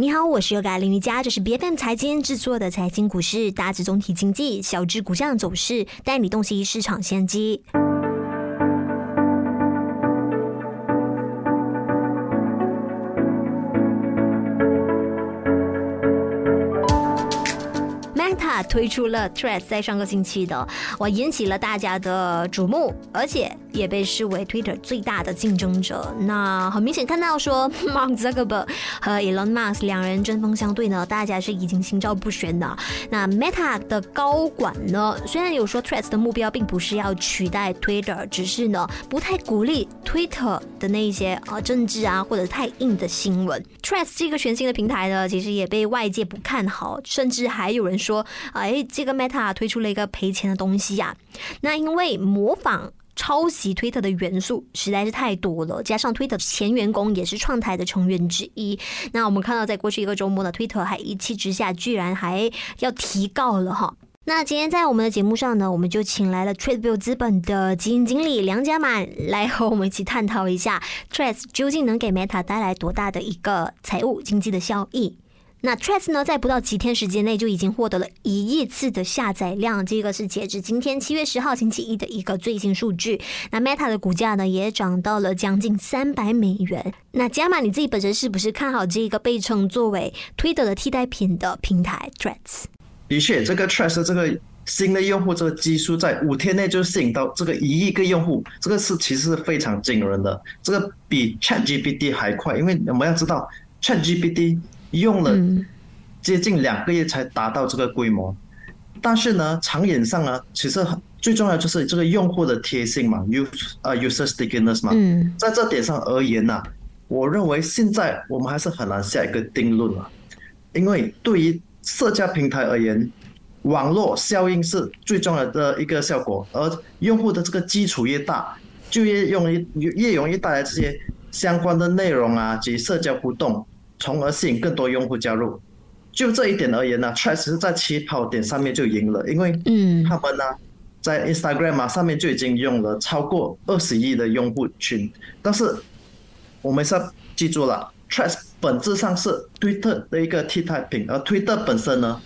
你好，我是优嘎林瑜伽，这是 B F M 财经制作的财经股市，大致总体经济，小至股价走势，带你洞悉市场先机。推出了 Tres，在上个星期的，哇，引起了大家的瞩目，而且。也被视为 Twitter 最大的竞争者。那很明显看到说，Mark Zuckerberg 和 Elon Musk 两人针锋相对呢，大家是已经心照不宣的。那 Meta 的高管呢，虽然有说 Tres 的目标并不是要取代 Twitter，只是呢不太鼓励 Twitter 的那一些啊政治啊或者太硬的新闻。Tres 这个全新的平台呢，其实也被外界不看好，甚至还有人说，哎，这个 Meta 推出了一个赔钱的东西呀。那因为模仿。抄袭推特的元素实在是太多了，加上推特前员工也是创台的成员之一。那我们看到，在过去一个周末呢，推特还一气之下，居然还要提告了哈。那今天在我们的节目上呢，我们就请来了 TradeView 资本的基金经理梁家满来和我们一起探讨一下 Trades 究竟能给 Meta 带来多大的一个财务经济的效益。那 Trends 呢，在不到几天时间内就已经获得了一亿次的下载量，这个是截止今天七月十号星期一的一个最新数据。那 Meta 的股价呢，也涨到了将近三百美元。那加码你自己本身是不是看好这个被称作为 Twitter 的替代品的平台 Trends？的确，这个 Threads 这个新的用户这个基数在五天内就吸引到这个一亿个用户，这个是其实是非常惊人的，这个比 ChatGPT 还快。因为我们要知道 ChatGPT。用了接近两个月才达到这个规模，但是呢，长远上呢，其实最重要就是这个用户的贴心嘛，use 啊 user stickiness 嘛，在这点上而言呢，我认为现在我们还是很难下一个定论了，因为对于社交平台而言，网络效应是最重要的一个效果，而用户的这个基础越大，就越容易越容易带来这些相关的内容啊及社交互动。从而吸引更多用户加入。就这一点而言呢 t r a s 是在起跑点上面就赢了，因为他们呢在 Instagram 啊上面就已经用了超过二十亿的用户群。但是我们是要记住了 t r a s 本质上是 Twitter 的一个替代品，而 Twitter 本身呢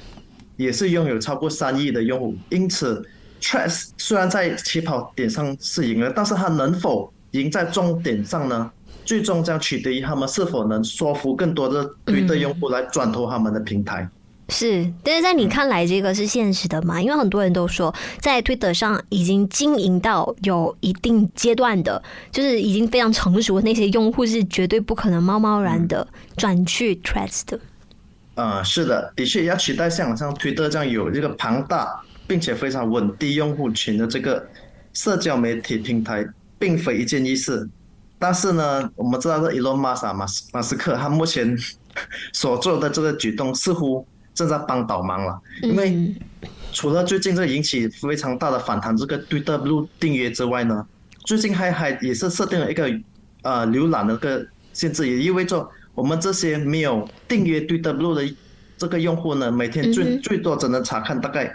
也是拥有超过三亿的用户。因此 t r a s 虽然在起跑点上是赢了，但是它能否赢在终点上呢？最终将取决于他们是否能说服更多的推特用户来转投他们的平台。是，但是在你看来，这个是现实的嘛？因为很多人都说，在推特上已经经营到有一定阶段的，就是已经非常成熟的那些用户，是绝对不可能贸贸然的转去 Threads 的。啊，是的，的确要取代像像推特这样有这个庞大并且非常稳定用户群的这个社交媒体平台，并非一件易事。但是呢，我们知道这 Elon Musk 马斯马斯克，他目前所做的这个举动似乎正在帮倒忙了。因为除了最近这引起非常大的反弹，这个 Twitter Blue 订阅之外呢，最近还还也是设定了一个呃浏览的个限制，也意味着我们这些没有订阅 Twitter Blue 的这个用户呢，每天最最多只能查看大概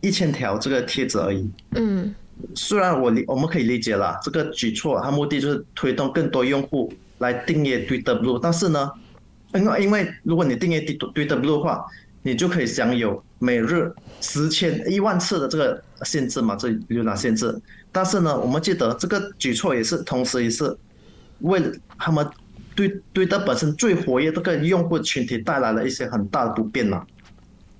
一千条这个帖子而已。嗯。虽然我理我们可以理解了这个举措，它目的就是推动更多用户来订阅 Twitter Blue，但是呢，因为因为如果你订阅 Twitter Blue 的话，你就可以享有每日十千一万次的这个限制嘛，这浏览限制。但是呢，我们记得这个举措也是同时也是为他们对对的本身最活跃这个用户群体带来了一些很大的不便嘛。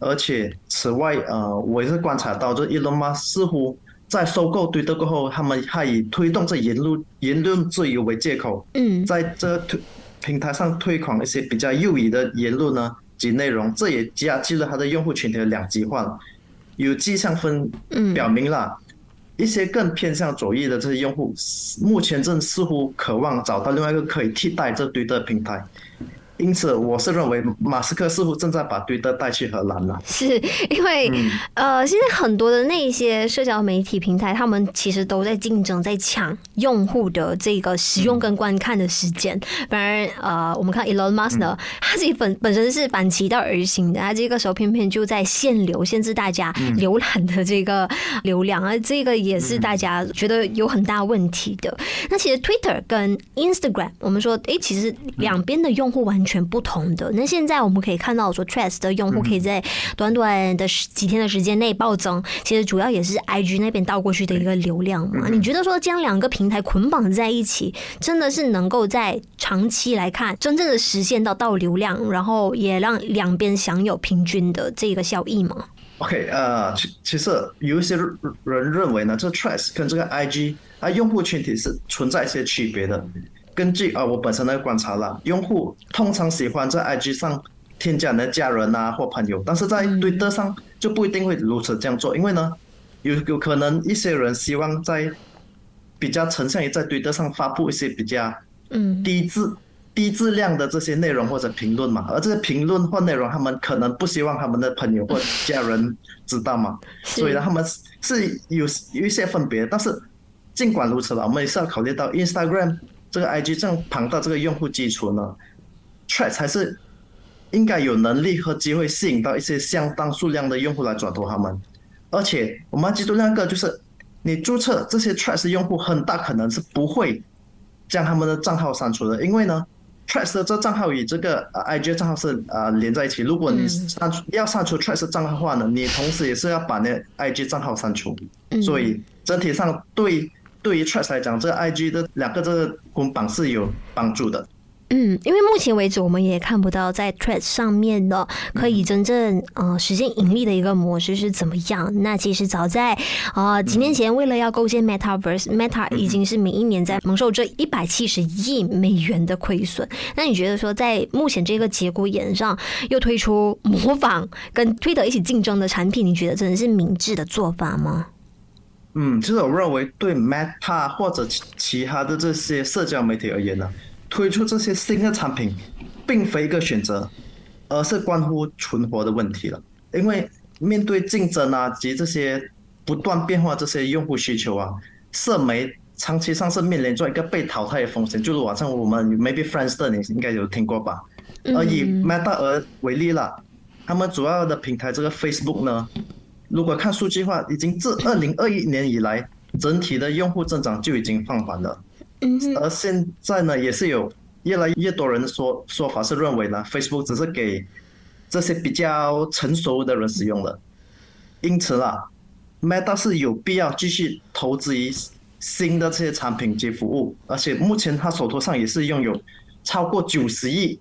而且此外，呃，我也是观察到，这 ELOMA 似乎。在收购推特过后，他们还以推动这言论言论自由为借口，嗯，在这推平台上推广一些比较右翼的言论呢及内容，这也加剧了他的用户群体的两极化。有迹象分表明了，一些更偏向左翼的这些用户，目前正似乎渴望找到另外一个可以替代这推特平台。因此，我是认为马斯克似乎正在把推特带去荷兰了。是因为，呃，现在很多的那些社交媒体平台，他们其实都在竞争，在抢用户的这个使用跟观看的时间。反而，呃，我们看 Elon Musk 呢，他自己本本身是反其道而行的，他这个时候偏偏就在限流，限制大家浏览的这个流量啊，这个也是大家觉得有很大问题的。那其实 Twitter 跟 Instagram，我们说，哎，其实两边的用户完。全不同的。那现在我们可以看到说，Threads 的用户可以在短短的几天的时间内暴增，其实主要也是 IG 那边倒过去的一个流量嘛。你觉得说将两个平台捆绑在一起，真的是能够在长期来看，真正的实现到倒流量，然后也让两边享有平均的这个效益吗？OK，呃，其其实有一些人认为呢，这 Threads 跟这个 IG 啊用户群体是存在一些区别的。根据啊我本身的观察了，用户通常喜欢在 IG 上添加你的家人啊或朋友，但是在推特上就不一定会如此这样做，因为呢，有有可能一些人希望在比较倾向于在推特上发布一些比较嗯低质。低质量的这些内容或者评论嘛，而这些评论或内容，他们可能不希望他们的朋友或家人知道嘛，所以呢，他们是有有一些分别。但是尽管如此了，我们也是要考虑到 Instagram 这个 IG 这样庞大这个用户基础呢，Threads 才是应该有能力和机会吸引到一些相当数量的用户来转投他们。而且我们要记住那个，就是你注册这些 Threads 用户，很大可能是不会将他们的账号删除的，因为呢。Trust 这账号与这个呃 IG 账号是呃连在一起。如果你删除要删除 Trust 账号的话呢，你同时也是要把那 IG 账号删除。所以整体上对对于 Trust 来讲，这 IG 的两个这个捆绑是有帮助的。嗯，因为目前为止我们也看不到在 Threads 上面的可以真正呃实现盈利的一个模式是怎么样。那其实早在啊几年前，为了要构建 Metaverse，Meta 已经是每一年在蒙受这一百七十亿美元的亏损。那你觉得说在目前这个节骨眼上，又推出模仿跟 Twitter 一起竞争的产品，你觉得真的是明智的做法吗？嗯，其实我认为对 Meta 或者其其他的这些社交媒体而言呢。推出这些新的产品，并非一个选择，而是关乎存活的问题了。因为面对竞争啊及这些不断变化这些用户需求啊，社媒长期上是面临着一个被淘汰的风险。就是晚上我们 Maybe Friends 的你应该有听过吧？而以 Meta 而为例了，他们主要的平台这个 Facebook 呢，如果看数据话，已经自 二零二一年以来，整体的用户增长就已经放缓了。而现在呢，也是有越来越多人说说法是认为呢，Facebook 只是给这些比较成熟的人使用的，因此啦，Meta 是有必要继续投资于新的这些产品及服务，而且目前他手头上也是拥有超过九十亿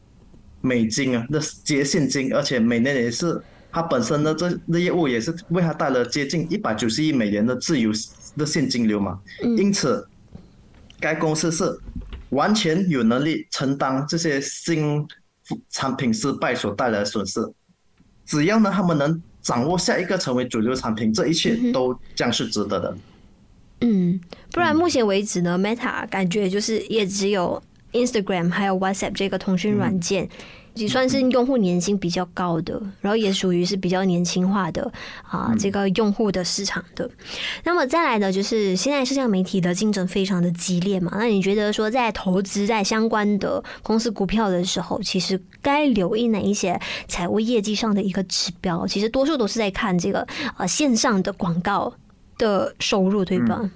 美金啊的结现金，而且每年也是他本身的这这业务也是为他带了接近一百九十亿美元的自由的现金流嘛，因此。该公司是完全有能力承担这些新产品失败所带来的损失，只要呢他们能掌握下一个成为主流产品，这一切都将是值得的。嗯，不然目前为止呢，Meta 感觉就是也只有 Instagram 还有 WhatsApp 这个通讯软件。也算是用户年薪比较高的，然后也属于是比较年轻化的啊，这个用户的市场的。那么再来呢，就是现在社交媒体的竞争非常的激烈嘛。那你觉得说在投资在相关的公司股票的时候，其实该留意哪一些财务业绩上的一个指标？其实多数都是在看这个呃线上的广告的收入，对吧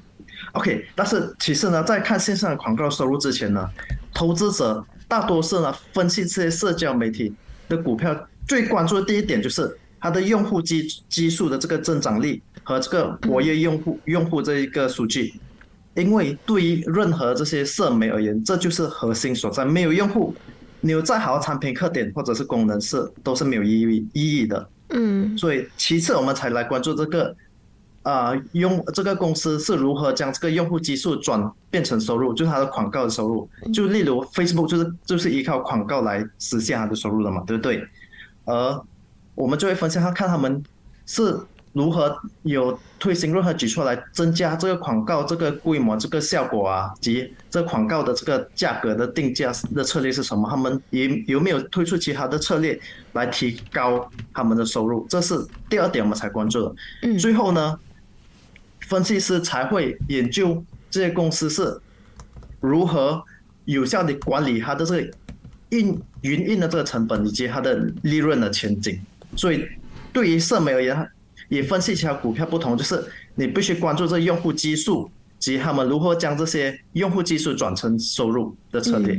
？OK，但是其实呢，在看线上的广告收入之前呢，投资者。大多是呢，分析这些社交媒体的股票，最关注的第一点就是它的用户基基数的这个增长率和这个活跃用户用户这一个数据，因为对于任何这些社媒而言，这就是核心所在。没有用户，你有再好的产品特点或者是功能是都是没有意义意义的。嗯，所以其次我们才来关注这个。啊，用这个公司是如何将这个用户基数转变成收入，就是它的广告的收入。就例如 Facebook 就是就是依靠广告来实现它的收入的嘛，对不对？而我们就会分析他看他们是如何有推行任何举措来增加这个广告这个规模、这个效果啊，及这广告的这个价格的定价的策略是什么？他们有有没有推出其他的策略来提高他们的收入？这是第二点我们才关注的。嗯，最后呢？分析师才会研究这些公司是如何有效的管理它的这个运营运的这个成本以及它的利润的前景。所以，对于社媒而言，也分析其他股票不同，就是你必须关注这用户基数及他们如何将这些用户基数转成收入的策略。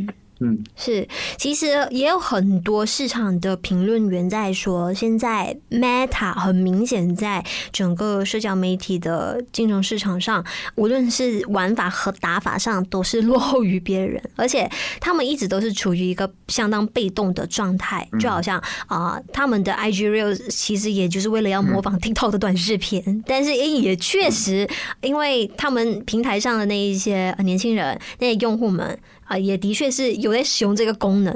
是，其实也有很多市场的评论员在说，现在 Meta 很明显在整个社交媒体的竞争市场上，无论是玩法和打法上，都是落后于别人，而且他们一直都是处于一个相当被动的状态，就好像啊、他们的 IG Reels 其实也就是为了要模仿 TikTok 的短视频，但是也也确实，因为他们平台上的那一些呃年轻人、那些用户们。啊，也的确是有在使用这个功能，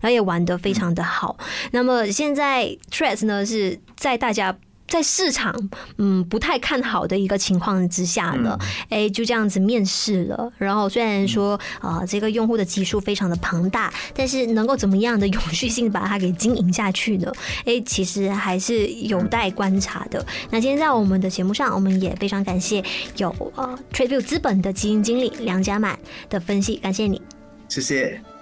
然后也玩得非常的好。那么现在 Threads 呢是在大家在市场嗯不太看好的一个情况之下呢，哎、就这样子面试了。然后虽然说啊、这个用户的基数非常的庞大，但是能够怎么样的永续性把它给经营下去呢？哎，其实还是有待观察的。那今天在我们的节目上，我们也非常感谢有呃 TradeView 资本的基金经理梁家满的分析，感谢你。谢谢。